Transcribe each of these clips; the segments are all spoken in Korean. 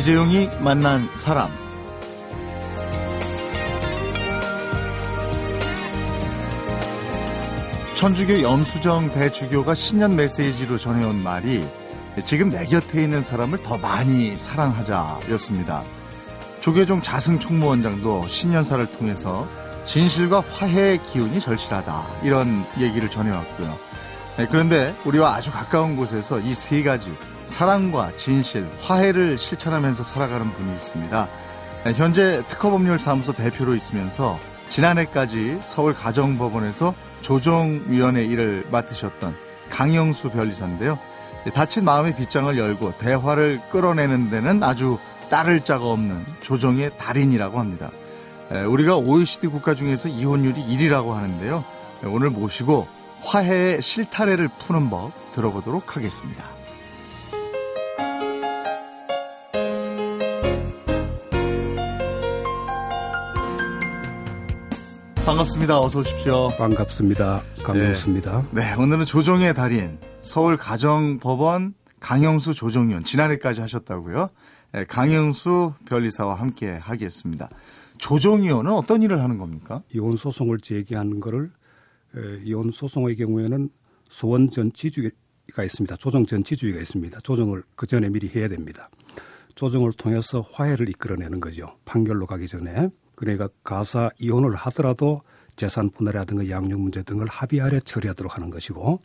이재용이 만난 사람 천주교 염수정 대주교가 신년 메시지로 전해온 말이 지금 내 곁에 있는 사람을 더 많이 사랑하자였습니다. 조계종 자승 총무원장도 신년사를 통해서 진실과 화해의 기운이 절실하다 이런 얘기를 전해왔고요. 네, 그런데 우리와 아주 가까운 곳에서 이 세 가지 사랑과 진실, 화해를 실천하면서 살아가는 분이 있습니다. 네, 현재 특허법률사무소 대표로 있으면서 지난해까지 서울 가정법원에서 조정위원회 일을 맡으셨던 강영수 변리사인데요. 네, 다친 마음의 빗장을 열고 대화를 끌어내는 데는 아주 따를 자가 없는 조정의 달인이라고 합니다. 우리가 OECD 국가 중에서 이혼율이 1위라고 하는데요. 오늘 모시고 화해의 실타래를 푸는 법 들어보도록 하겠습니다. 반갑습니다. 어서 오십시오. 반갑습니다. 강영수입니다. 네, 네, 오늘은 조정의 달인 서울 가정법원 강영수 조정위원 지난해까지 하셨다고요. 네, 강영수 변리사와 함께 하겠습니다. 조정위원은 어떤 일을 하는 겁니까? 이혼 소송을 제기하는 거를 이혼 소송의 경우에는 소원 전치주의가 있습니다. 조정 전치주의가 있습니다. 조정을 그 전에 미리 해야 됩니다. 조정을 통해서 화해를 이끌어내는 거죠. 판결로 가기 전에. 그러니까 가사 이혼을 하더라도 재산 분할이라든가 양육 문제 등을 합의 아래 처리하도록 하는 것이고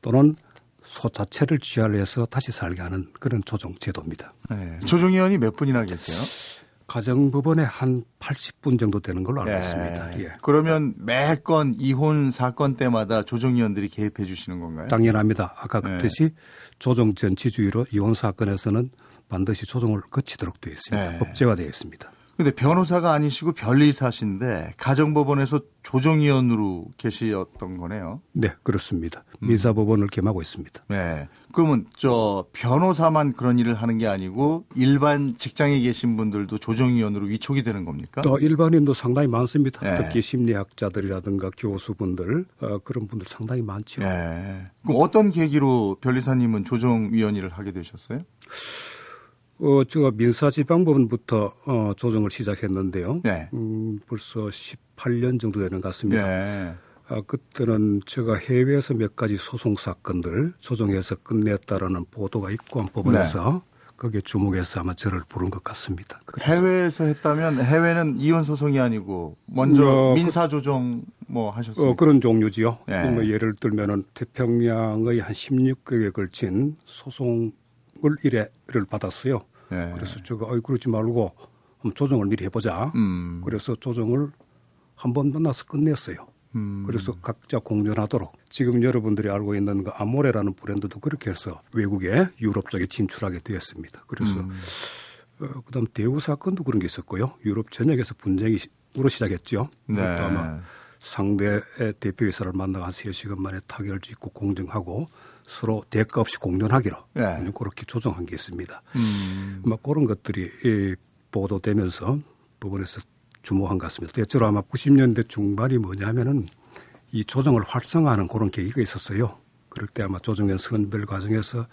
또는 소 자체를 취하해서 다시 살게 하는 그런 조정 제도입니다. 네. 조정위원이 몇 분이나 계세요? 가정법원에 한 80분 정도 되는 걸로 알고 예. 있습니다. 예. 그러면 매건 이혼 사건 때마다 조정위원들이 개입해 주시는 건가요? 당연합니다. 아까 그랬듯이 예. 조정 전치주의로 이혼 사건에서는 반드시 조정을 거치도록 되어 있습니다. 예. 법제화되어 있습니다. 근데 변호사가 아니시고 변리사신데 가정법원에서 조정위원으로 계시었던 거네요. 네, 그렇습니다. 음. 민사법원을 겸하고 있습니다. 네. 그러면 저 변호사만 그런 일을 하는 게 아니고 일반 직장에 계신 분들도 조정위원으로 위촉이 되는 겁니까? 어, 일반인도 상당히 많습니다. 네. 특히 심리학자들이라든가 교수분들 어, 그런 분들 상당히 많죠. 네. 그럼 어떤 계기로 변리사님은 조정위원 일을 하게 되셨어요? 어, 제가 민사지방법원부터 어, 조정을 시작했는데요. 네. 음, 벌써 18년 정도 되는 것 같습니다. 네. 아, 그때는 제가 해외에서 몇 가지 소송 사건들 조정해서 끝냈다라는 보도가 있고 한 법원에서 네. 거기에 주목해서 아마 저를 부른 것 같습니다. 그래서. 해외에서 했다면 해외는 이혼 소송이 아니고 먼저 어, 민사 조정 뭐 하셨어요? 어, 그런 종류지요. 네. 뭐 예를 들면은 태평양의 한 16개국에 걸친 소송 을일회를 받았어요. 네. 그래서 제가 어이 그러지 말고 한번 조정을 미리 해보자. 음. 그래서 조정을 한 번 만나서 끝냈어요. 음. 그래서 각자 공존하도록 지금 여러분들이 알고 있는 그 아모레라는 브랜드도 그렇게 해서 외국에 유럽 쪽에 진출하게 되었습니다. 그래서 음. 어, 그다음 대우 사건도 그런 게 있었고요. 유럽 전역에서 분쟁이 으로 시작했죠. 네. 아마 상대 대표이사를 만나가 한 3시간 만에 타결 짓고 공정하고 서로 대가 없이 공존하기로 네. 그렇게 조정한 게 있습니다. 음. 뭐 그런 것들이 이 보도되면서 법원에서 주목한 것 같습니다. 대체로 아마 90년대 중반이 뭐냐면은 이 조정을 활성화하는 그런 계기가 있었어요. 그럴 때 아마 조정의 선별 과정에서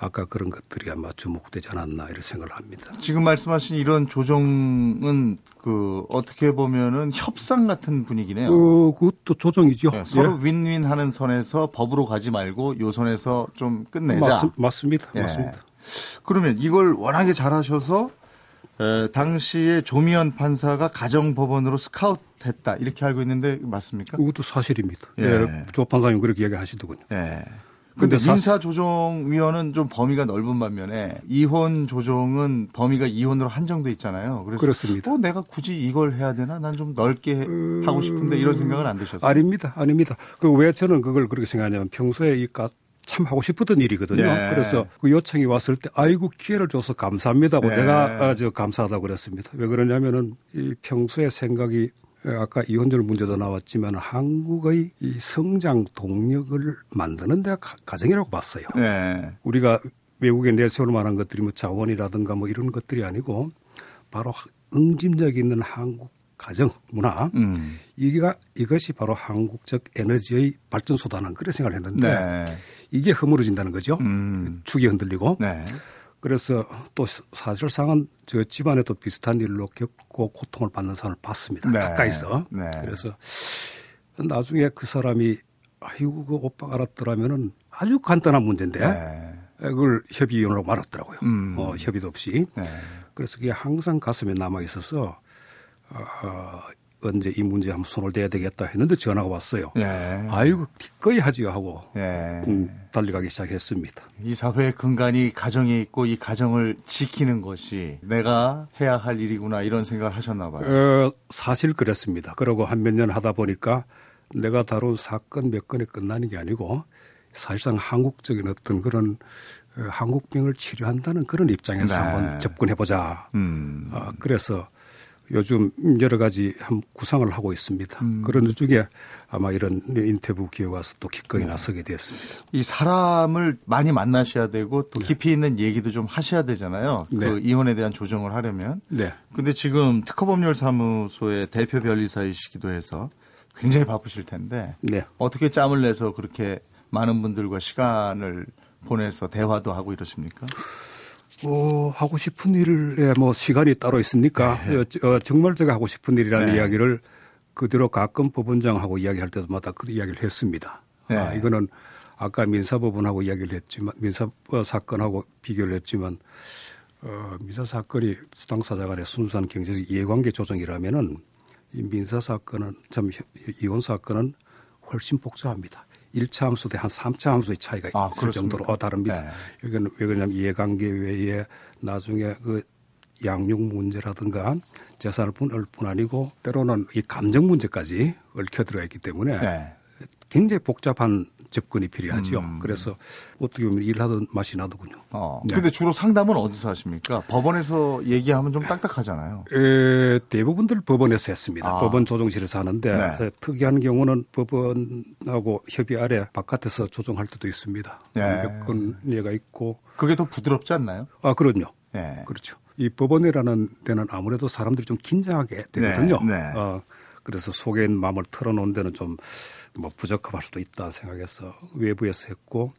아까 그런 것들이 아마 주목되지 않았나 이런 생각을 합니다. 지금 말씀하신 이런 조정은 그 어떻게 보면은 협상 같은 분위기네요. 어, 그것도 조정이죠. 네, 서로 예. 윈윈하는 선에서 법으로 가지 말고 요 선에서 좀 끝내자. 맞, 습니다 예. 맞습니다. 그러면 이걸 워낙에 잘하셔서 에, 당시에 조미연 판사가 가정법원으로 스카웃했다 이렇게 알고 있는데 맞습니까? 그것도 사실입니다. 예. 예. 조 판사님 그렇게 이야기하시더군요. 예. 근데 민사 조정위원은 좀 범위가 넓은 반면에 이혼 조정은 범위가 이혼으로 한정돼 있잖아요. 그래서 그렇습니다. 어, 내가 굳이 이걸 해야 되나? 난 좀 넓게 음... 하고 싶은데 이런 생각은 안 드셨어요? 아닙니다, 아닙니다. 그 왜 저는 그걸 그렇게 생각하냐면 평소에 이까 참 하고 싶었던 일이거든요. 네. 그래서 그 요청이 왔을 때 아이고 기회를 줘서 감사합니다고 네. 내가 저 감사하다고 그랬습니다. 왜 그러냐면은 이 평소에 생각이 아까 이혼절 문제도 나왔지만 한국의 이 성장 동력을 만드는 데가 가정이라고 봤어요. 네. 우리가 외국에 내세울 만한 것들이 뭐 자원이라든가 뭐 이런 것들이 아니고 바로 응집력 있는 한국 가정 문화 음. 이가 이것이 바로 한국적 에너지의 발전소다는 그런 생각을 했는데 네. 이게 허물어진다는 거죠. 음. 축이 흔들리고 네. 그래서 또 사실상은 저 집안에도 비슷한 일로 겪고 고통을 받는 사람을 봤습니다. 네. 가까이서. 네. 그래서 나중에 그 사람이 아이고 그 오빠가 알았더라면은 아주 간단한 문제인데 네. 그걸 협의위원으로 말았더라고요. 음. 어, 협의도 없이. 네. 그래서 그게 항상 가슴에 남아 있어서 어, 언제 이 문제 한번 손을 대야 되겠다 했는데 전화가 왔어요. 예. 아이고 기꺼이 하지요 하고 예. 달려가기 시작했습니다. 이 사회의 근간이 가정에 있고 이 가정을 지키는 것이 내가 해야 할 일이구나 이런 생각을 하셨나 봐요. 어, 사실 그랬습니다. 그러고 한 몇 년 하다 보니까 내가 다룬 사건 몇 건이 끝나는 게 아니고 사실상 한국적인 어떤 그런 어, 한국병을 치료한다는 그런 입장에서 네. 한번 접근해 보자. 음. 어, 그래서 요즘 여러 가지 한 구상을 하고 있습니다. 음. 그런 중에 아마 이런 인터뷰 기회 와서 또 기꺼이 네. 나서게 되었습니다. 이 사람을 많이 만나셔야 되고 또 네. 깊이 있는 얘기도 좀 하셔야 되잖아요. 그 네. 그 이혼에 대한 조정을 하려면. 네. 근데 지금 특허법률사무소의 대표 변리사이시기도 해서 굉장히 바쁘실 텐데 네. 어떻게 짬을 내서 그렇게 많은 분들과 시간을 보내서 대화도 하고 이러십니까? 뭐 하고 싶은 일에 뭐 시간이 따로 있습니까? 네. 어, 어, 정말 제가 하고 싶은 일이라는 네. 이야기를 그대로 가끔 법원장하고 이야기할 때마다 그 이야기를 했습니다. 네. 아, 이거는 아까 민사법원하고 이야기를 했지만 민사 사건하고 비교를 했지만 어, 민사 사건이 당사자 간의 순수한 경제적 이해관계 조정이라면은 이 민사 사건은 참 이혼 사건은 훨씬 복잡합니다. 1차 함수 대한 3차 함수의 차이가 아, 있을 정도로 어, 다릅니다. 네. 여기는 왜 그러냐면 이해관계 외에 나중에 그 양육 문제라든가 재산을 뿐을 뿐 아니고 때로는 이 감정 문제까지 얽혀 들어가 있기 때문에 네. 굉장히 복잡한 접근이 필요하죠. 음. 그래서 어떻게 보면 일하던 맛이 나더군요. 어. 네. 근데 주로 상담은 어디서 하십니까? 법원에서 얘기하면 좀 딱딱하잖아요. 에, 대부분들 법원에서 했습니다. 아. 법원 조정실에서 하는데 네. 특이한 경우는 법원하고 협의 아래 바깥에서 조정할 때도 있습니다. 네. 몇건 예가 있고. 그게 더 부드럽지 않나요? 아, 그럼요. 네. 그렇죠. 이 법원이라는 데는 아무래도 사람들이 좀 긴장하게 되거든요. 네. 네. 어, 그래서 속에 있는 마음을 털어놓은 데는 좀 뭐 부적합할 수도 있다 생각해서 외부에서 했고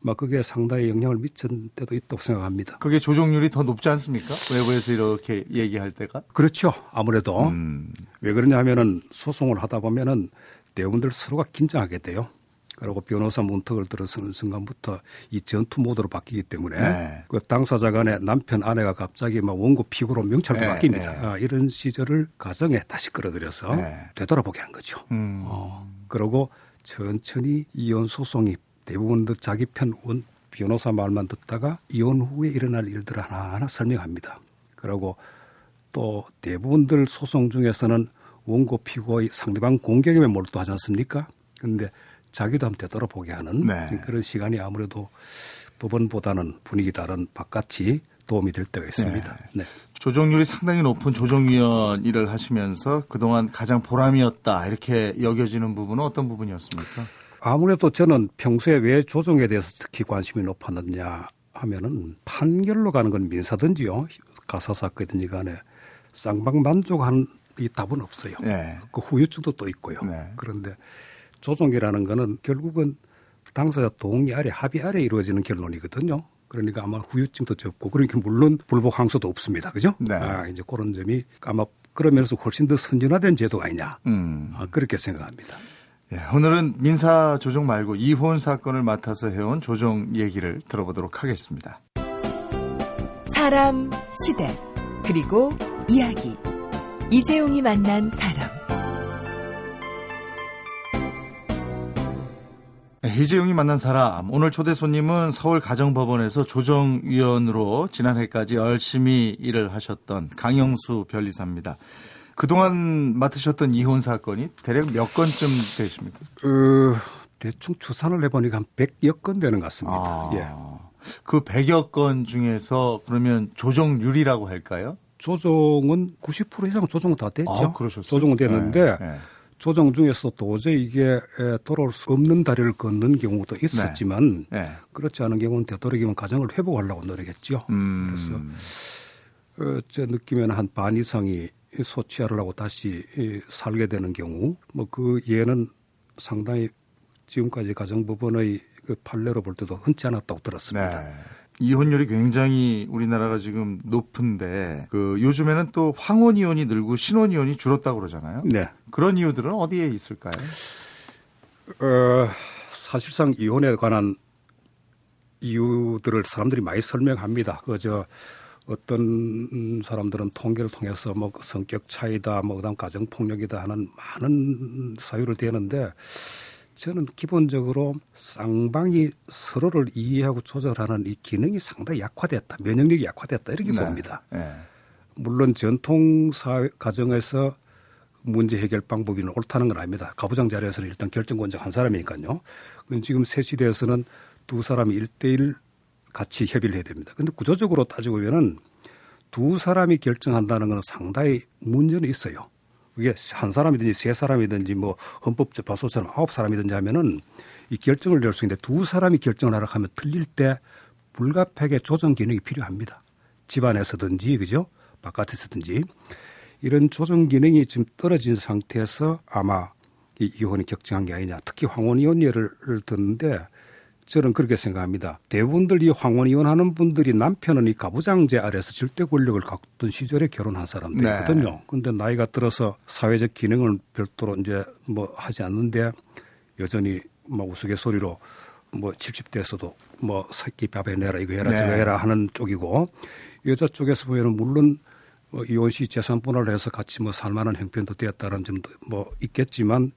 막 그게 상당히 영향을 미친 때도 있다고 생각합니다. 그게 조정률이 더 높지 않습니까? 외부에서 이렇게 얘기할 때가? 그렇죠. 아무래도 음. 왜 그러냐 하면은 소송을 하다 보면은 대원들 서로가 긴장하게 돼요. 그리고 변호사 문턱을 들어서는 순간부터 이 전투 모드로 바뀌기 때문에 네. 그 당사자 간에 남편 아내가 갑자기 막 원고 피고로 명찰로 네. 바뀝니다. 네. 아, 이런 시절을 가정에 다시 끌어들여서 네. 되돌아보게 한 거죠. 음. 어, 그리고 천천히 이혼 소송이 대부분들 자기 편 원, 변호사 말만 듣다가 이혼 후에 일어날 일들을 하나하나 설명합니다. 그리고 또 대부분들 소송 중에서는 원고 피고의 상대방 공격에 몰두하지 않습니까? 근데 자기도 한번 되돌아보게 하는 네. 그런 시간이 아무래도 법원보다는 분위기 다른 바깥이 도움이 될 때가 있습니다. 네. 네. 조정률이 상당히 높은 조정위원 일을 하시면서 그동안 가장 보람이었다 이렇게 여겨지는 부분은 어떤 부분이었습니까? 아무래도 저는 평소에 왜 조정에 대해서 특히 관심이 높았느냐 하면은 판결로 가는 건 민사든지요 가사 사건이든지 간에 쌍방 만족하는 이 답은 없어요. 네. 그 후유증도 또 있고요. 네. 그런데 조정이라는 거는 결국은 당사자 동의 아래 합의 아래 이루어지는 결론이거든요. 그러니까 아마 후유증도 적고 그러니까 물론 불복 항소도 없습니다. 그죠? 네. 아, 이제 그런 점이 아마 그러면서 훨씬 더 선진화된 제도가 아니냐. 음. 아, 그렇게 생각합니다. 예, 오늘은 민사 조정 말고 이혼 사건을 맡아서 해온 조정 얘기를 들어보도록 하겠습니다. 사람, 시대, 그리고 이야기. 이재용이 만난 사람. 이재용이 만난 사람 오늘 초대 손님은 서울 가정법원에서 조정위원으로 지난해까지 열심히 일을 하셨던 강영수 변리사입니다. 그동안 맡으셨던 이혼 사건이 대략 몇 건쯤 되십니까? 어, 대충 추산을 해보니까 한 100여 건 되는 것 같습니다. 아, 예. 그 100여 건 중에서 그러면 조정률이라고 할까요? 조정은 90% 이상 조정은 다 됐죠. 아, 조정은 됐는데 네, 네. 조정 중에서 도저히 이게 돌아올 수 없는 다리를 걷는 경우도 있었지만 네. 네. 그렇지 않은 경우는 되도록이면 가정을 회복하려고 노력했죠. 음. 그래서 어, 제 느낌에는 한 반 이상이 소치하를 하고 다시 살게 되는 경우 뭐 그 예는 상당히 지금까지 가정법원의 그 판례로 볼 때도 흔치 않았다고 들었습니다. 네. 이혼율이 굉장히 우리나라가 지금 높은데 그 요즘에는 또 황혼 이혼이 늘고 신혼 이혼이 줄었다고 그러잖아요. 네. 그런 이유들은 어디에 있을까요? 어, 사실상 이혼에 관한 이유들을 사람들이 많이 설명합니다. 그저 어떤 사람들은 통계를 통해서 뭐 성격 차이다, 뭐 그다음 가정 폭력이다 하는 많은 사유를 대는데 저는 기본적으로 쌍방이 서로를 이해하고 조절하는 이 기능이 상당히 약화됐다, 면역력이 약화됐다 이렇게 네. 봅니다. 네. 물론 전통 사회 가정에서 문제 해결 방법이 옳다는 건 아닙니다. 가부장 자리에서는 일단 결정권자 한 사람이니까요. 지금 새 시대에서는 두 사람이 일대일 같이 협의를 해야 됩니다. 근데 구조적으로 따지고 보면은 두 사람이 결정한다는 건 상당히 문제는 있어요. 이게 한 사람이든지 세 사람이든지 뭐 헌법재판소처럼 아홉 사람이든지 하면은 이 결정을 낼 수 있는데 두 사람이 결정을 하라 하면 틀릴 때 불가피하게 조정 기능이 필요합니다. 집안에서든지 그죠? 바깥에서든지 이런 조정 기능이 지금 떨어진 상태에서 아마 이 이혼이 격정한 게 아니냐. 특히 황혼 이혼 예를 듣는데 저는 그렇게 생각합니다. 대부분들 이 황혼 이혼하는 분들이 남편은 이 가부장제 아래서 절대 권력을 갖던 시절에 결혼한 사람들이거든요. 네. 근데 나이가 들어서 사회적 기능을 별도로 이제 뭐 하지 않는데 여전히 뭐 우스갯소리로 뭐 70대에서도 뭐 새끼 밥에 내라 이거 해라 네. 저거 해라 하는 쪽이고 여자 쪽에서 보면은 물론 뭐 이혼 시 재산 분할을 해서 같이 뭐 살만한 형편도 되었다는 점도 뭐 있겠지만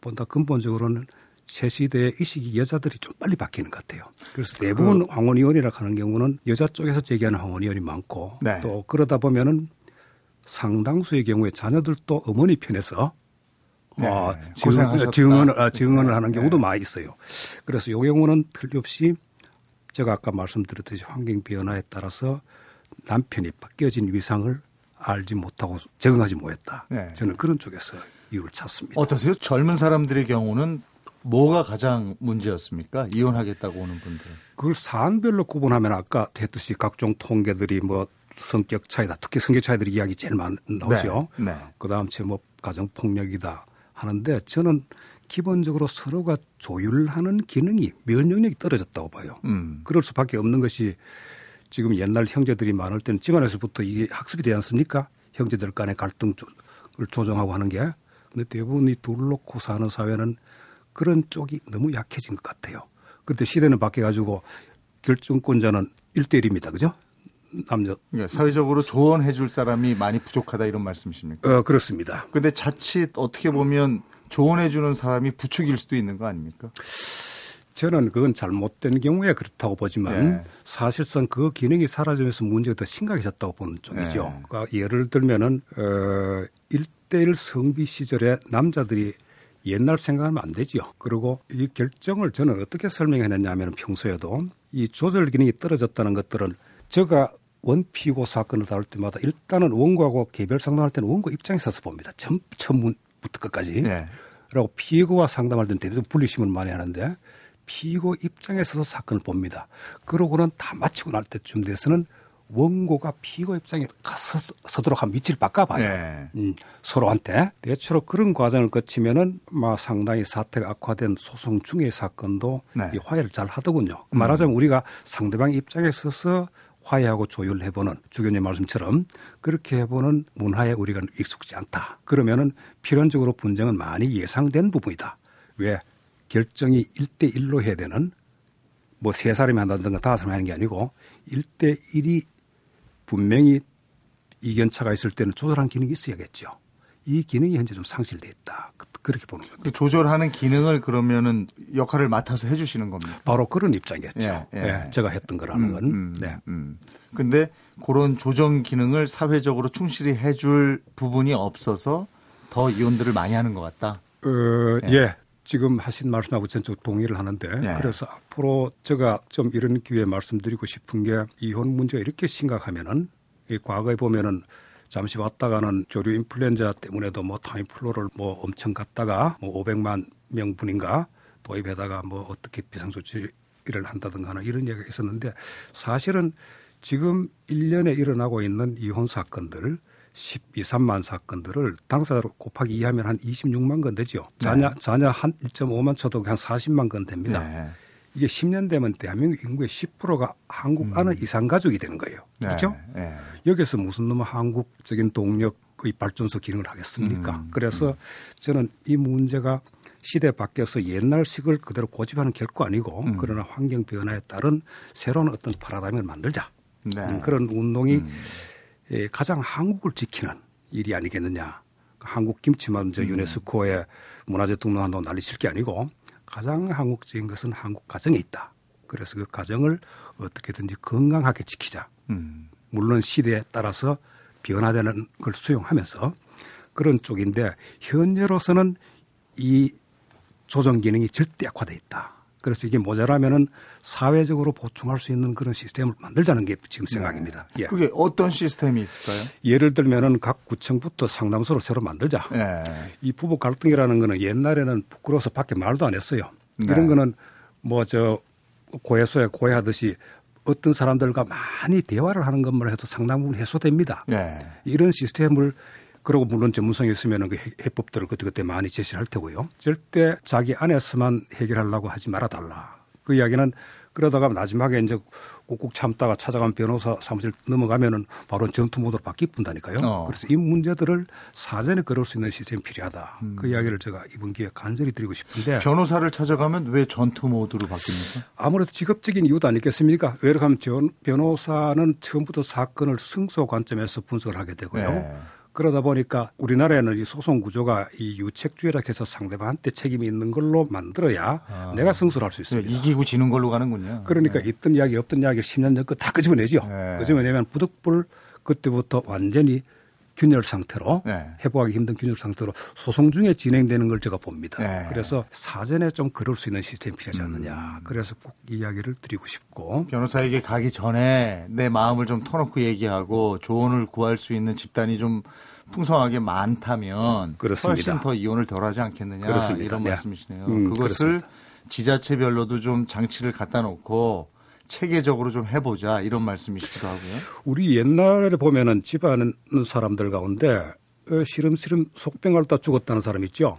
보다 근본적으로는 새 시대의 의식이 여자들이 좀 빨리 바뀌는 것 같아요. 그래서 대부분 그... 황혼이혼이라 하는 경우는 여자 쪽에서 제기하는 황혼이혼이 많고 네. 또 그러다 보면은 상당수의 경우에 자녀들도 어머니 편에서 네. 어, 증언, 증언을, 아, 증언을 하는 네. 경우도 네. 많이 있어요. 그래서 이 경우는 틀림없이 제가 아까 말씀드렸듯이 환경 변화에 따라서 남편이 바뀌어진 위상을 알지 못하고 적응하지 못했다. 네. 저는 그런 쪽에서 이유를 찾습니다. 어떠세요? 젊은 사람들의 경우는 뭐가 가장 문제였습니까? 이혼하겠다고 오는 분들. 그걸 사안별로 구분하면 아까 했듯이 각종 통계들이 뭐 성격 차이다. 특히 성격 차이들이 이야기 제일 많 나오죠. 네. 네. 그다음 제뭐 가정 폭력이다 하는데 저는 기본적으로 서로가 조율하는 기능이 면역력이 떨어졌다고 봐요. 음. 그럴 수밖에 없는 것이 지금 옛날 형제들이 많을 때는 집안에서부터 이게 학습이 되지 않습니까? 형제들 간의 갈등을 조정하고 하는 게. 근데 대부분 이 둘 놓고 사는 사회는 그런 쪽이 너무 약해진 것 같아요. 그때 시대는 바뀌어가지고 결정권자는 일대일입니다 그죠? 남녀. 네, 사회적으로 조언해 줄 사람이 많이 부족하다 이런 말씀이십니까? 어, 그렇습니다. 근데 자칫 어떻게 보면 조언해 주는 사람이 부축일 수도 있는 거 아닙니까? 저는 그건 잘못된 경우에 그렇다고 보지만 네. 사실상 그 기능이 사라지면서 문제가 더 심각해졌다고 보는 쪽이죠. 네. 그러니까 예를 들면은 어 1대1 성비 시절에 남자들이 옛날 생각하면 안 되지요. 그리고 이 결정을 저는 어떻게 설명해냈냐면 평소에도 이 조절 기능이 떨어졌다는 것들은 제가 원피고 사건을 다룰 때마다 일단은 원고하고 개별 상담할 때는 원고 입장에 서서 봅니다. 전, 처음부터 끝까지. 네. 그리고 피고와 상담할 때는 대부분 분리심을 많이 하는데 피고 입장에 서서 사건을 봅니다. 그러고는 다 마치고 날 때쯤 돼서는 원고가 피고 입장에 가서 서도록 한 밑을 바꿔봐요. 네. 음, 서로한테. 대체로 그런 과정을 거치면은 막 상당히 사태가 악화된 소송 중의 사건도 네. 이 화해를 잘 하더군요. 음. 말하자면 우리가 상대방 입장에 서서 화해하고 조율해보는 주교님 말씀처럼 그렇게 해보는 문화에 우리가 익숙지 않다. 그러면은 필연적으로 분쟁은 많이 예상된 부분이다. 왜 결정이 1대1로 해야 되는 뭐 세 사람이 한다든가 다섯 사람이 하는 게 아니고 1대1이 분명히 이견차가 있을 때는 조절하는 기능이 있어야겠죠. 이 기능이 현재 좀 상실돼 있다. 그, 그렇게 보는. 그 조절하는 기능을 그러면은 역할을 맡아서 해주시는 겁니다. 바로 그런 입장이겠죠. 예, 예. 예 제가 했던 거라는 음, 건. 음, 네. 음. 근데 그런 조정 기능을 사회적으로 충실히 해줄 부분이 없어서 더 이혼들을 많이 하는 것 같다. 어, 예. 예. 지금 하신 말씀하고 전적 동의를 하는데 네. 그래서 앞으로 제가 좀 이런 기회에 말씀드리고 싶은 게 이혼 문제가 이렇게 심각하면은 이 과거에 보면은 잠시 왔다가는 조류 인플루엔자 때문에도 뭐 타임플로를 뭐 엄청 갔다가 뭐 500만 명분인가 도입에다가 뭐 어떻게 비상조치를 한다든가 하는 이런 얘기가 있었는데 사실은 지금 1년에 일어나고 있는 이혼 사건들 12, 3만 사건들을 당사자로 곱하기 2 하면 한 26만 건 되죠. 자녀, 네. 자녀 한 1.5만 쳐도 한 40만 건 됩니다. 네. 이게 10년 되면 대한민국 인구의 10%가 한국 음. 안은 이상 가족이 되는 거예요. 네. 그렇죠? 네. 여기서 무슨 놈의 한국적인 동력의 발전소 기능을 하겠습니까? 음. 그래서 저는 이 문제가 시대 밖에서 옛날식을 그대로 고집하는 결코 아니고 음. 그러나 환경 변화에 따른 새로운 어떤 파라다임을 만들자. 네. 음, 그런 운동이 음. 예, 가장 한국을 지키는 일이 아니겠느냐. 한국 김치만 저 음. 유네스코에 문화재 등록한다고 난리 칠 게 아니고 가장 한국적인 것은 한국 가정에 있다. 그래서 그 가정을 어떻게든지 건강하게 지키자. 음. 물론 시대에 따라서 변화되는 걸 수용하면서 그런 쪽인데 현재로서는 이 조정 기능이 절대 약화돼 있다. 그래서 이게 모자라면은 사회적으로 보충할 수 있는 그런 시스템을 만들자는 게 지금 생각입니다. 네. 예. 그게 어떤 시스템이 있을까요? 예를 들면은 각 구청부터 상담소를 새로 만들자. 네. 이 부부 갈등이라는 거는 옛날에는 부끄러워서 밖에 말도 안 했어요. 네. 이런 거는 뭐 저 고해소에 고해하듯이 어떤 사람들과 많이 대화를 하는 것만 해도 상당 부분 해소됩니다. 네. 이런 시스템을 그리고 물론 전문성이 있으면 그 해법들을 그때그때 많이 제시를 할 테고요. 절대 자기 안에서만 해결하려고 하지 말아달라. 그 이야기는 그러다가 마지막에 이제 꾹꾹 참다가 찾아간 변호사 사무실 넘어가면은 바로 전투 모드로 바뀌 뿐다니까요. 어. 그래서 이 문제들을 사전에 걸을 수 있는 시스템이 필요하다. 음. 그 이야기를 제가 이번 기회에 간절히 드리고 싶은데. 변호사를 찾아가면 왜 전투 모드로 바뀝니까? 아무래도 직업적인 이유도 아니겠습니까? 왜냐하면 변호사는 처음부터 사건을 승소 관점에서 분석을 하게 되고요. 네. 그러다 보니까 우리나라에는 이 소송 구조가 이 유책주의라 해서 상대방한테 책임이 있는 걸로 만들어야 아. 내가 승소를 할 수 있습니다. 이기고 지는 걸로 가는군요. 그러니까 네. 있던 이야기 없던 이야기 10년 전 거 다 끄집어내죠. 네. 끄집어내면 부득불 그때부터 완전히 균열 상태로 네. 회복하기 힘든 균열 상태로 소송 중에 진행되는 걸 제가 봅니다. 네. 그래서 사전에 좀 그럴 수 있는 시스템이 필요하지 않느냐. 음. 그래서 꼭 이야기를 드리고 싶고 변호사에게 가기 전에 내 마음을 좀 터놓고 얘기하고 조언을 구할 수 있는 집단이 좀 풍성하게 많다면 그렇습니다. 훨씬 더 이혼을 덜하지 않겠느냐 그렇습니다. 이런 네. 말씀이시네요. 음, 그것을 그렇습니다. 지자체별로도 좀 장치를 갖다 놓고 체계적으로 좀 해보자 이런 말씀이시기도 하고요. 우리 옛날에 보면은 집안 사람들 가운데 어, 시름시름 속병 앓다 죽었다는 사람 있죠.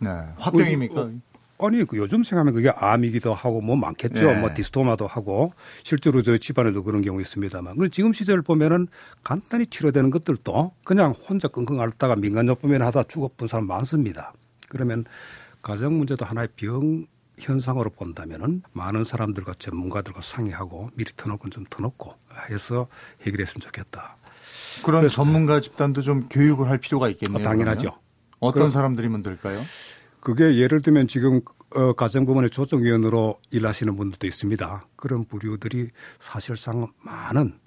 네. 화병입니까? 어, 아니 그 요즘 생각하면 그게 암이기도 하고 뭐 많겠죠. 네. 뭐 디스토마도 하고 실제로 저 집안에도 그런 경우 있습니다만. 그 지금 시절 보면은 간단히 치료되는 것들도 그냥 혼자 끙끙 앓다가 민간요법면 하다 죽어본 사람 많습니다. 그러면 가정 문제도 하나의 병 현상으로 본다면은 많은 사람들과 전문가들과 상의하고 미리 터놓고 좀 터놓고 해서 해결했으면 좋겠다. 그런 전문가 집단도 좀 교육을 할 필요가 있겠네요. 어, 당연하죠. 그러면? 어떤 사람들이면 될까요? 그게 예를 들면 지금 어, 가정법원의 조정위원으로 일하시는 분들도 있습니다. 그런 부류들이 사실상 많은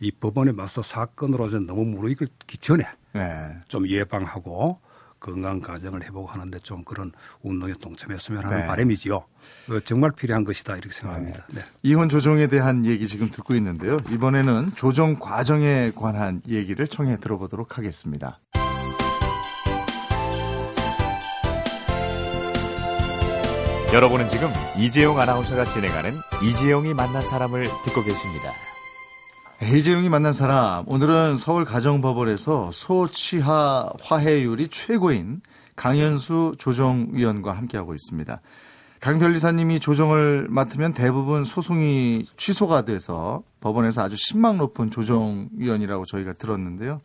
이 법원에 맞서 사건으로 너무 무르익기 전에 네. 좀 예방하고 건강 가정을 해보고 하는데 좀 그런 운동에 동참했으면 하는 네. 바람이지요. 어, 정말 필요한 것이다 이렇게 생각합니다. 네. 네. 이혼 조정에 대한 얘기 지금 듣고 있는데요. 이번에는 조정 과정에 관한 얘기를 청해 들어보도록 하겠습니다. 여러분은 지금 이재용 아나운서가 진행하는 이재용이 만난 사람을 듣고 계십니다. 이재용이 만난 사람 오늘은 서울 가정법원에서 소취하 화해율이 최고인 강현수 조정위원과 함께하고 있습니다. 강 변리사님이 조정을 맡으면 대부분 소송이 취소가 돼서 법원에서 아주 신망 높은 조정위원이라고 저희가 들었는데요.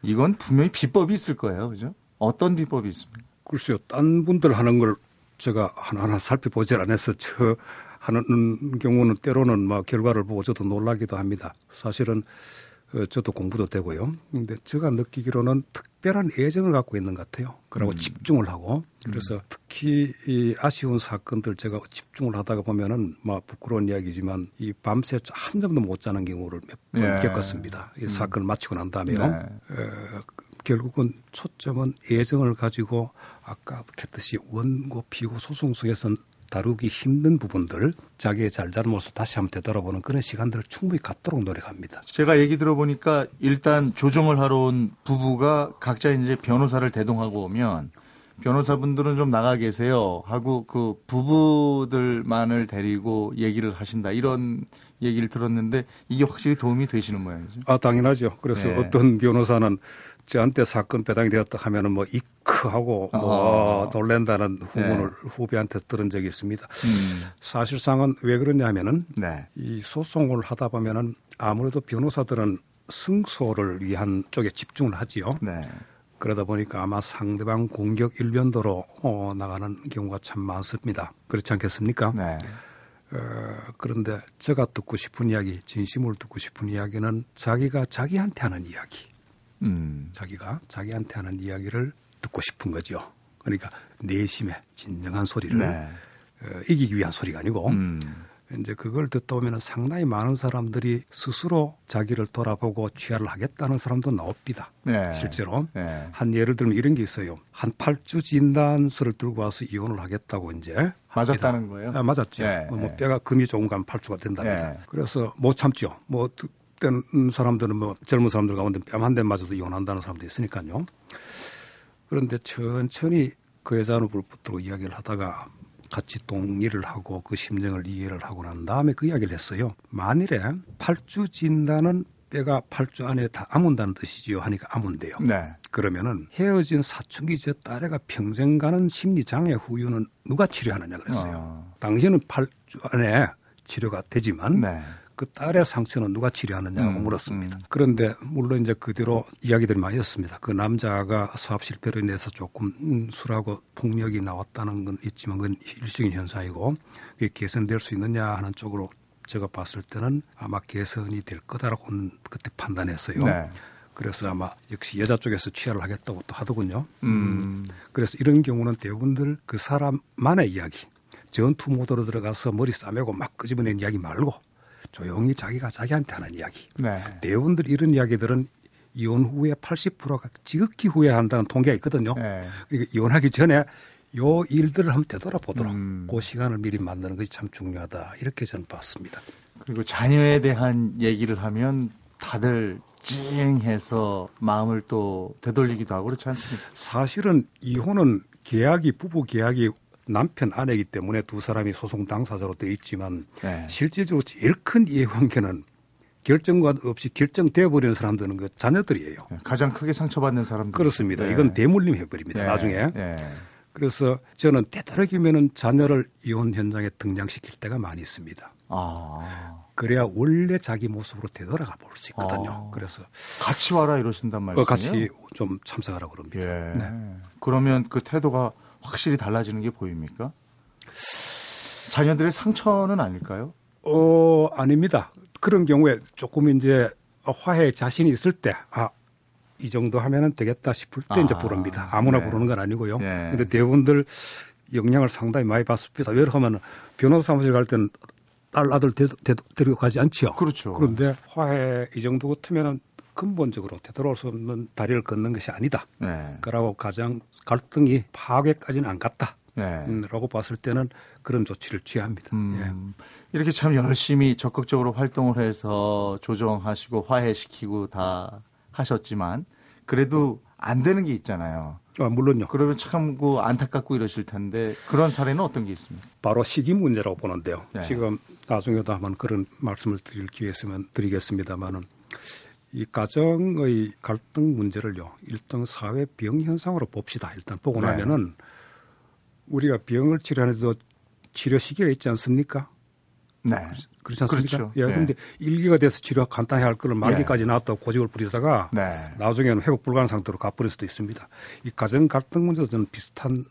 이건 분명히 비법이 있을 거예요. 그죠? 어떤 비법이 있습니까? 글쎄요. 딴 분들 하는 걸 제가 하나하나 살펴보질 않아서 저 하는 경우는 때로는 막 결과를 보고 저도 놀라기도 합니다. 사실은 어, 저도 공부도 되고요. 근데 제가 느끼기로는 특별한 애정을 갖고 있는 것 같아요. 그리고 음. 집중을 하고 그래서 음. 특히 이 아쉬운 사건들 제가 집중을 하다가 보면은 막 부끄러운 이야기지만 이 밤새 한 점도 못 자는 경우를 몇번 예. 겪었습니다. 이 음. 사건을 마치고 난 다음에요. 네. 에, 결국은 초점은 애정을 가지고 아까 했듯이 원고 피고 소송 속에선 다루기 힘든 부분들 자기의 잘잘못을 다시 한번 되돌아보는 그런 시간들을 충분히 갖도록 노력합니다. 제가 얘기 들어보니까 일단 조정을 하러 온 부부가 각자 이제 변호사를 대동하고 오면 변호사분들은 좀 나가 계세요 하고 그 부부들만을 데리고 얘기를 하신다 이런 얘기를 들었는데 이게 확실히 도움이 되시는 모양이죠. 아 당연하죠. 그래서 네. 어떤 변호사는 저한테 사건 배당이 되었다 하면은 뭐 이크하고 뭐 어. 놀랜다는 후문을 네. 후배한테 들은 적이 있습니다. 음. 사실상은 왜 그러냐면은 네. 이 소송을 하다 보면은 아무래도 변호사들은 승소를 위한 쪽에 집중을 하지요. 네. 그러다 보니까 아마 상대방 공격 일변도로 어, 나가는 경우가 참 많습니다. 그렇지 않겠습니까? 네. 어, 그런데 제가 듣고 싶은 이야기, 진심을 듣고 싶은 이야기는 자기가 자기한테 하는 이야기. 음. 자기가 자기한테 하는 이야기를 듣고 싶은 거죠. 그러니까 내심의 진정한 소리를 네. 어, 이기기 위한 소리가 아니고 음. 이제 그걸 듣다 보면 상당히 많은 사람들이 스스로 자기를 돌아보고 취하를 하겠다는 사람도 나옵니다. 네. 실제로 네. 한 예를 들면 이런 게 있어요. 한 8주 진단서를 들고 와서 이혼을 하겠다고 이제 맞았다는 거예요? 아, 맞았죠. 네. 뭐 네. 뼈가 금이 좋은 건 8주가 된답니다. 네. 그래서 못 참죠. 뭐 어떤 사람들은 뭐 젊은 사람들 가운데 뺨 한 대 맞아도 이혼한다는 사람도 있으니까요. 그런데 천천히 그 불붙들고 이야기를 하다가 같이 동의를 하고 그 심정을 이해를 하고 난 다음에 그 이야기를 했어요. 만일에 8주 진단은 뼈가 8주 안에 다 아문다는 뜻이지요 하니까 아문대요. 네. 그러면은 헤어진 사춘기 제 딸애가 평생 가는 심리 장애 후유는 누가 치료하느냐 그랬어요. 어. 당신은 8주 안에 치료가 되지만 네. 그 딸의 상처는 누가 치료하느냐고 음, 물었습니다. 음. 그런데 물론 이제 그대로 이야기들이 많이 었습니다. 그 남자가 사업 실패로 인해서 조금 음, 술하고 폭력이 나왔다는 건 있지만 그건 일시적인 현상이고 그게 개선될 수 있느냐 하는 쪽으로 제가 봤을 때는 아마 개선이 될 거다라고 그때 판단했어요. 네. 그래서 아마 역시 여자 쪽에서 취하를 하겠다고 또 하더군요. 음. 그래서 이런 경우는 대부분들 그 사람만의 이야기, 전투 모드로 들어가서 머리 싸매고 막 끄집어낸 이야기 말고 조용히 자기가 자기한테 하는 이야기. 네. 대부분들 이런 이야기들은 이혼 후에 80%가 지극히 후회한다는 통계가 있거든요. 네. 그러니까 이혼하기 전에 요 일들을 한번 되돌아보도록 음. 그 시간을 미리 만드는 것이 참 중요하다. 이렇게 저는 봤습니다. 그리고 자녀에 대한 얘기를 하면 다들 찡해서 마음을 또 되돌리기도 하고 그렇지 않습니까? 사실은 이혼은 계약이 부부 계약이 남편 아내이기 때문에 두 사람이 소송 당사자로 되어 있지만 네. 실질적으로 제일 큰 이해관계는 결정관 없이 결정되어 버리는 사람들은 그 자녀들이에요. 네, 가장 크게 상처받는 사람들. 그렇습니다. 네. 이건 대물림 해버립니다. 네. 나중에. 네. 그래서 저는 되도록이면은 자녀를 이혼 현장에 등장시킬 때가 많이 있습니다. 아. 그래야 원래 자기 모습으로 되돌아가 볼 수 있거든요. 아. 그래서 같이 와라 이러신단 말씀이에요. 같이 좀 참석하라고 그럽니다. 예. 네. 그러면 그 태도가 확실히 달라지는 게 보입니까? 자녀들의 상처는 아닐까요? 어, 아닙니다. 그런 경우에 조금 이제 화해 자신이 있을 때, 아, 이 정도 하면은 되겠다 싶을 때 아, 이제 부릅니다. 아무나 네. 부르는 건 아니고요. 네. 근데 대부분들 영향을 상당히 많이 받습니다. 왜냐 하면 변호사 사무실 갈 때는 딸 아들 데, 데리고 가지 않지요. 그렇죠. 그런데 화해 이 정도 같으면은 근본적으로 되돌아올 수 없는 다리를 걷는 것이 아니다. 네. 그러고 가장 갈등이 파괴까지는 안 갔다. 네. 음, 라고 봤을 때는 그런 조치를 취합니다. 음, 예. 이렇게 참 열심히 적극적으로 활동을 해서 조정하시고 화해시키고 다 하셨지만 그래도 안 되는 게 있잖아요. 아, 물론요. 그러면 참 그 안타깝고 이러실 텐데 그런 사례는 어떤 게 있습니까? 바로 시기 문제라고 보는데요. 네. 지금 나중에도 한번 그런 말씀을 드릴 기회 있으면 드리겠습니다만은 이 가정의 갈등 문제를요 일등 사회 병 현상으로 봅시다. 일단 보고 네. 나면은 우리가 병을 치료하는데도 치료 시기가 있지 않습니까? 네. 그렇지 않습니까? 그렇죠. 예. 그런데 네. 일기가 돼서 치료 간단히 할 거를 말기까지 네. 나왔다고 고집을 부리다가 네. 나중에는 회복 불가능 상태로 가버릴 수도 있습니다. 이 가정 갈등 문제도 저는 비슷한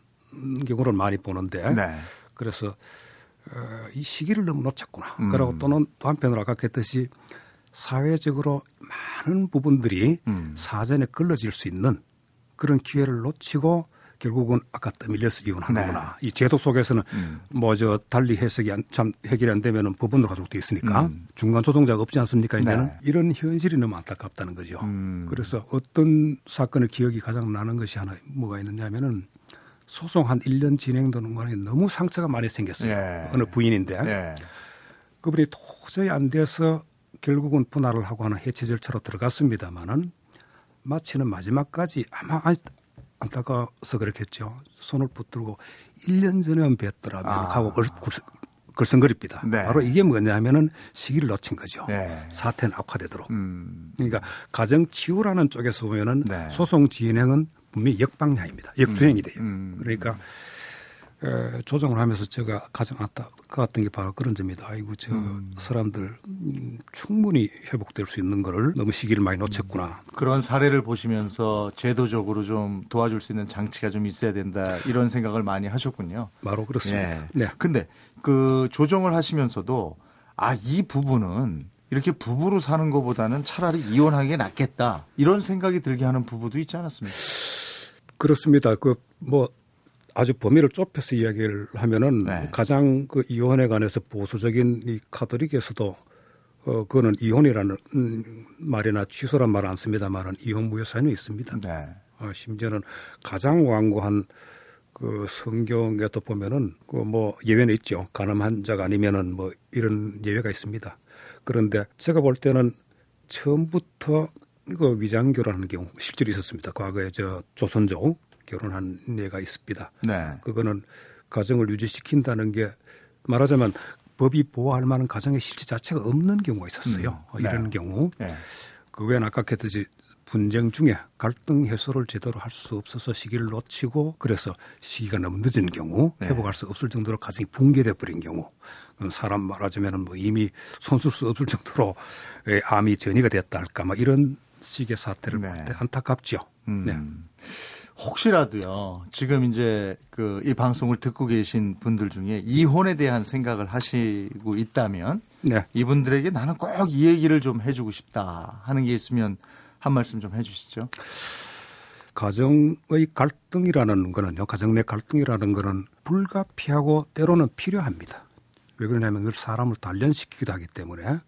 경우를 많이 보는데 네. 그래서 어, 이 시기를 너무 놓쳤구나. 음. 그리고 또는 또 한편으로 아까 했듯이 사회적으로 많은 부분들이 음. 사전에 걸러질 수 있는 그런 기회를 놓치고 결국은 아까 떠밀려서 이혼하는구나. 네. 이 제도 속에서는 음. 뭐저 달리 해석이 안, 참 해결이 안 되면은 법원으로 가도록 돼 있으니까 음. 중간 조정자가 없지 않습니까? 이제는 네. 이런 현실이 너무 안타깝다는 거죠. 음. 그래서 어떤 사건의 기억이 가장 나는 것이 하나 뭐가 있느냐면은 소송 한 1년 진행되는 거에 너무 상처가 많이 생겼어요. 네. 어느 부인인데 네. 그분이 도저히 안 돼서 결국은 분할을 하고 하는 해체 절차로 들어갔습니다마는 마치는 마지막까지 아마 안타까워서 그렇겠죠. 손을 붙들고 1년 전에 뵀더라면 아. 하고 걸성거립니다. 네. 바로 이게 뭐냐면은 시기를 놓친 거죠. 네. 사태는 악화되도록. 음. 그러니까 가정 치유라는 쪽에서 보면은 네. 소송 진행은 분명히 역방향입니다. 역주행이 돼요. 음. 그러니까 에, 조정을 하면서 제가 가장 안타까웠던 게 바로 그런 점이다. 아이고 저 음. 사람들 음, 충분히 회복될 수 있는 거를 너무 시기를 많이 놓쳤구나. 음. 그런 사례를 보시면서 제도적으로 좀 도와줄 수 있는 장치가 좀 있어야 된다 이런 생각을 많이 하셨군요. 바로 그렇습니다. 네. 네. 근데 그 조정을 하시면서도 아 이 부분은 이렇게 부부로 사는 것보다는 차라리 이혼하는 게 낫겠다 이런 생각이 들게 하는 부부도 있지 않았습니까? 그렇습니다. 그 뭐 아주 범위를 좁혀서 이야기를 하면은 네. 가장 그 이혼에 관해서 보수적인 이 카톨릭에서도 어 그거는 이혼이라는 말이나 취소란 말 안 씁니다만은 이혼 무효 사연이 있습니다. 네. 어, 심지어는 가장 완고한 그 성경에도 보면은 그 뭐 예외는 있죠. 가늠 환자가 아니면은 뭐 이런 예외가 있습니다. 그런데 제가 볼 때는 처음부터 그 위장교라는 경우 실제로 있었습니다. 과거에 저 조선족 결혼한 예가 있습니다. 네. 그거는 가정을 유지시킨다는 게 말하자면 법이 보호할 만한 가정의 실체 자체가 없는 경우가 있었어요. 음. 네. 이런 경우. 네. 그 외에 아까 했듯이 분쟁 중에 갈등 해소를 제대로 할 수 없어서 시기를 놓치고 그래서 시기가 너무 늦은 경우 네. 회복할 수 없을 정도로 가정이 붕괴돼 버린 경우 사람 말하자면은 뭐 이미 손쓸 수 없을 정도로 암이 전이가 됐다 할까 막 이런 식의 사태를 네. 볼때 안타깝죠. 음. 네. 혹시라도요, 지금 이제 그 이 방송을 듣고 계신 분들 중에 이혼에 대한 생각을 하시고 있다면, 네. 이분들에게 나는 꼭 이 얘기를 좀 해주고 싶다 하는 게 있으면 한 말씀 좀 해주시죠. 가정의 갈등이라는 거는요, 가정 내 갈등이라는 거는 불가피하고 때로는 필요합니다. 왜 그러냐면 그걸 사람을 단련시키기도 하기 때문에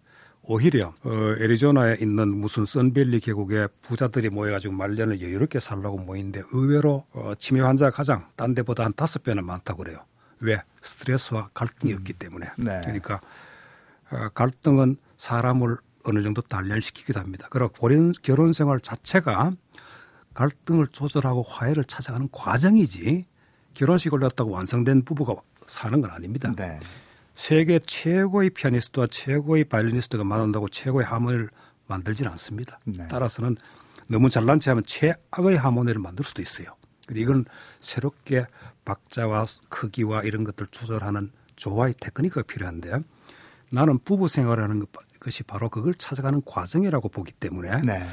오히려 어, 애리조나에 있는 무슨 선벨리 계곡에 부자들이 모여가지고 말년을 여유롭게 살라고 모이는데 의외로 어, 치매 환자 가장 딴 데보다 한 다섯 배는 많다고 그래요. 왜? 스트레스와 갈등이 음. 없기 때문에. 네. 그러니까 어, 갈등은 사람을 어느 정도 단련시키기도 합니다. 그리고 결혼, 결혼 생활 자체가 갈등을 조절하고 화해를 찾아가는 과정이지 결혼식을 갖다고 완성된 부부가 사는 건 아닙니다. 네. 세계 최고의 피아니스트와 최고의 바이올리니스트가 만난다고 최고의 하모니를 만들지는 않습니다. 네. 따라서는 너무 잘난 체하면 최악의 하모니를 만들 수도 있어요. 그리고 이건 새롭게 박자와 크기와 이런 것들 조절하는 조화의 테크니크가 필요한데 나는 부부 생활하는 것이 바로 그걸 찾아가는 과정이라고 보기 때문에 네.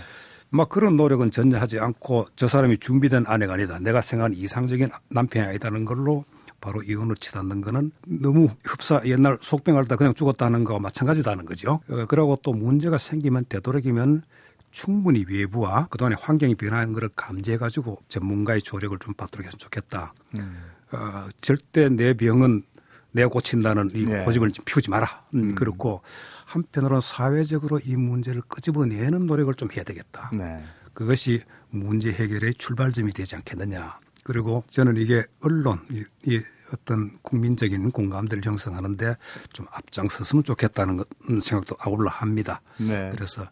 막 그런 노력은 전혀 하지 않고 저 사람이 준비된 아내가 아니다. 내가 생각하는 이상적인 남편이 아니다는 걸로 바로 이혼을 치닫는 거는 너무 흡사 옛날 속병할 때 그냥 죽었다는 거와 마찬가지다는 거죠. 어, 그러고 또 문제가 생기면 되도록이면 충분히 외부와 그동안에 환경이 변한 것을 감지해가지고 전문가의 조력을 좀 받도록 했으면 좋겠다. 음. 어, 절대 내 병은 내가 고친다는 이 네. 고집을 좀 피우지 마라. 음, 음. 그렇고 한편으로는 사회적으로 이 문제를 끄집어내는 노력을 좀 해야 되겠다. 네. 그것이 문제 해결의 출발점이 되지 않겠느냐. 그리고 저는 이게 언론, 이, 이 어떤 국민적인 공감대를 형성하는데 좀 앞장섰으면 좋겠다는 음, 생각도 아울러 합니다. 네. 그래서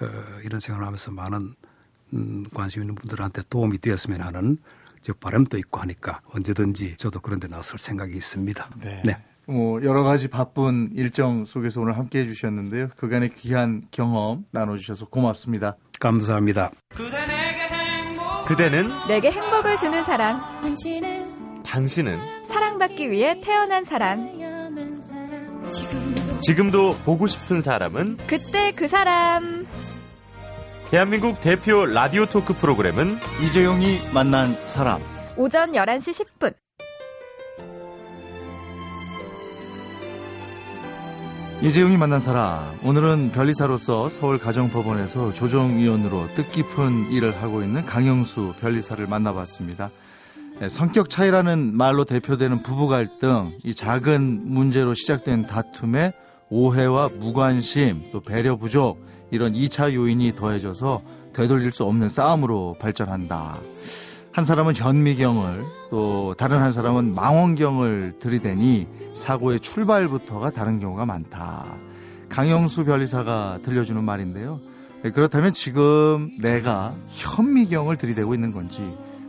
어, 이런 생각을 하면서 많은 음, 관심 있는 분들한테 도움이 되었으면 하는 저 바람도 있고 하니까 언제든지 저도 그런 데 나설 생각이 있습니다. 네. 네. 뭐 여러 가지 바쁜 일정 속에서 오늘 함께 해주셨는데요. 그간의 귀한 경험 나눠주셔서 고맙습니다. 감사합니다. 그대는 내게 행복을 주는 사람. 당신은 사랑받기 위해 태어난 사람. 지금도 보고 싶은 사람은 그때 그 사람. 대한민국 대표 라디오 토크 프로그램은 이재용이 만난 사람. 오전 11시 10분. 이재용이 만난 사람. 오늘은 변리사로서 서울 가정법원에서 조정위원으로 뜻깊은 일을 하고 있는 강영수 변리사를 만나봤습니다. 네, 성격 차이라는 말로 대표되는 부부 갈등, 이 작은 문제로 시작된 다툼에 오해와 무관심, 또 배려 부족, 이런 2차 요인이 더해져서 되돌릴 수 없는 싸움으로 발전한다. 한 사람은 현미경을 또 다른 한 사람은 망원경을 들이대니 사고의 출발부터가 다른 경우가 많다. 강영수 변리사가 들려주는 말인데요. 네, 그렇다면 지금 내가 현미경을 들이대고 있는 건지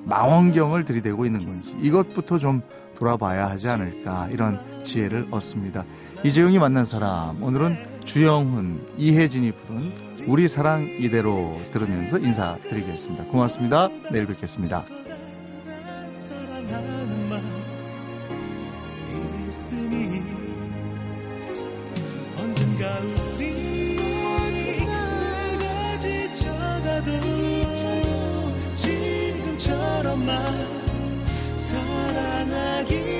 망원경을 들이대고 있는 건지 이것부터 좀 돌아봐야 하지 않을까 이런 지혜를 얻습니다. 이재용이 만난 사람 오늘은 주영훈, 이혜진이 부른 우리 사랑 이대로 들으면서 인사드리겠습니다. 고맙습니다. 내일 뵙겠습니다. 지금처럼만 사랑하기